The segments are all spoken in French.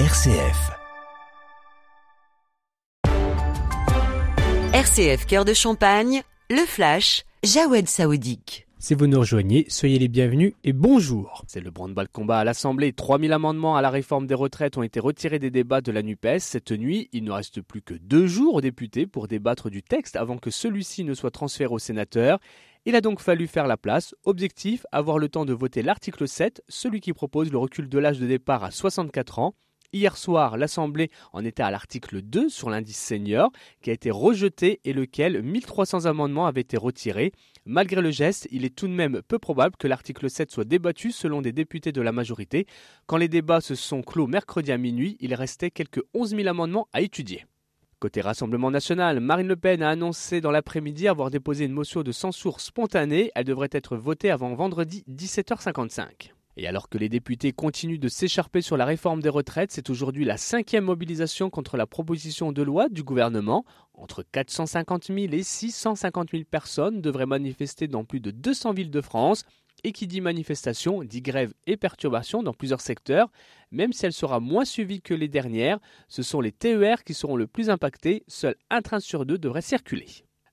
RCF. RCF Cœur de Champagne, le flash, Jawed Saoudique. Si vous nous rejoignez, soyez les bienvenus et bonjour. C'est le branle-bas combat à l'Assemblée. 3000 amendements à la réforme des retraites ont été retirés des débats de la NUPES. Cette nuit, il ne reste plus que deux jours aux députés pour débattre du texte avant que celui-ci ne soit transféré aux sénateurs. Il a donc fallu faire la place. Objectif, avoir le temps de voter l'article 7, celui qui propose le recul de l'âge de départ à 64 ans. Hier soir, l'Assemblée en était à l'article 2 sur l'indice senior qui a été rejeté et lequel 1300 amendements avaient été retirés. Malgré le geste, il est tout de même peu probable que l'article 7 soit débattu selon des députés de la majorité. Quand les débats se sont clos mercredi à minuit, il restait quelques 11 000 amendements à étudier. Côté Rassemblement national, Marine Le Pen a annoncé dans l'après-midi avoir déposé une motion de censure spontanée. Elle devrait être votée avant vendredi 17h55. Et alors que les députés continuent de s'écharper sur la réforme des retraites, c'est aujourd'hui la cinquième mobilisation contre la proposition de loi du gouvernement. Entre 450 000 et 650 000 personnes devraient manifester dans plus de 200 villes de France. Et qui dit manifestation dit grève et perturbation dans plusieurs secteurs. Même si elle sera moins suivie que les dernières, ce sont les TER qui seront le plus impactés. Seul un train sur deux devrait circuler.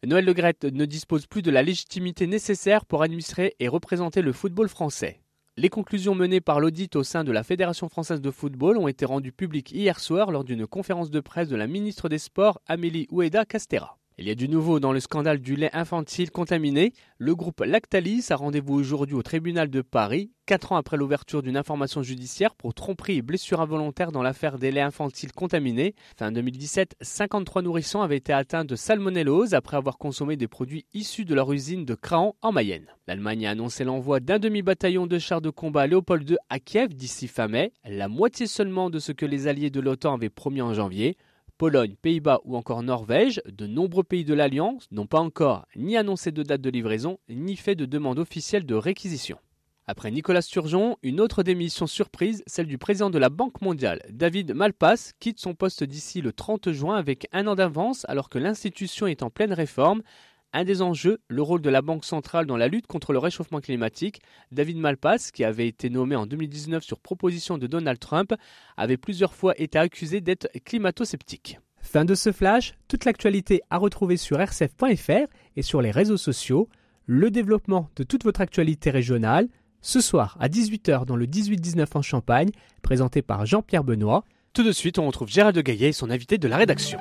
Noël Le ne dispose plus de la légitimité nécessaire pour administrer et représenter le football français. Les conclusions menées par l'audit au sein de la Fédération française de football ont été rendues publiques hier soir lors d'une conférence de presse de la ministre des Sports Amélie Oueda Castera. Il y a du nouveau dans le scandale du lait infantile contaminé. Le groupe Lactalis a rendez-vous aujourd'hui au tribunal de Paris, quatre ans après l'ouverture d'une information judiciaire pour tromperie et blessure involontaire dans l'affaire des laits infantiles contaminés. Fin 2017, 53 nourrissons avaient été atteints de salmonellose après avoir consommé des produits issus de leur usine de Craon en Mayenne. L'Allemagne a annoncé l'envoi d'un demi-bataillon de chars de combat Léopold II à Kiev d'ici fin mai, la moitié seulement de ce que les alliés de l'OTAN avaient promis en janvier. Pologne, Pays-Bas ou encore Norvège, de nombreux pays de l'Alliance n'ont pas encore ni annoncé de date de livraison, ni fait de demande officielle de réquisition. Après Nicolas Sturgeon, une autre démission surprise, celle du président de la Banque mondiale, David Malpass, quitte son poste d'ici le 30 juin avec un an d'avance alors que l'institution est en pleine réforme. Un des enjeux, le rôle de la Banque centrale dans la lutte contre le réchauffement climatique. David Malpass, qui avait été nommé en 2019 sur proposition de Donald Trump, avait plusieurs fois été accusé d'être climato-sceptique. Fin de ce flash, toute l'actualité à retrouver sur rcf.fr et sur les réseaux sociaux, le développement de toute votre actualité régionale, ce soir à 18h dans le 18-19 en Champagne, présenté par Jean-Pierre Benoît. Tout de suite, on retrouve Gérald de Gaillet et son invité de la rédaction.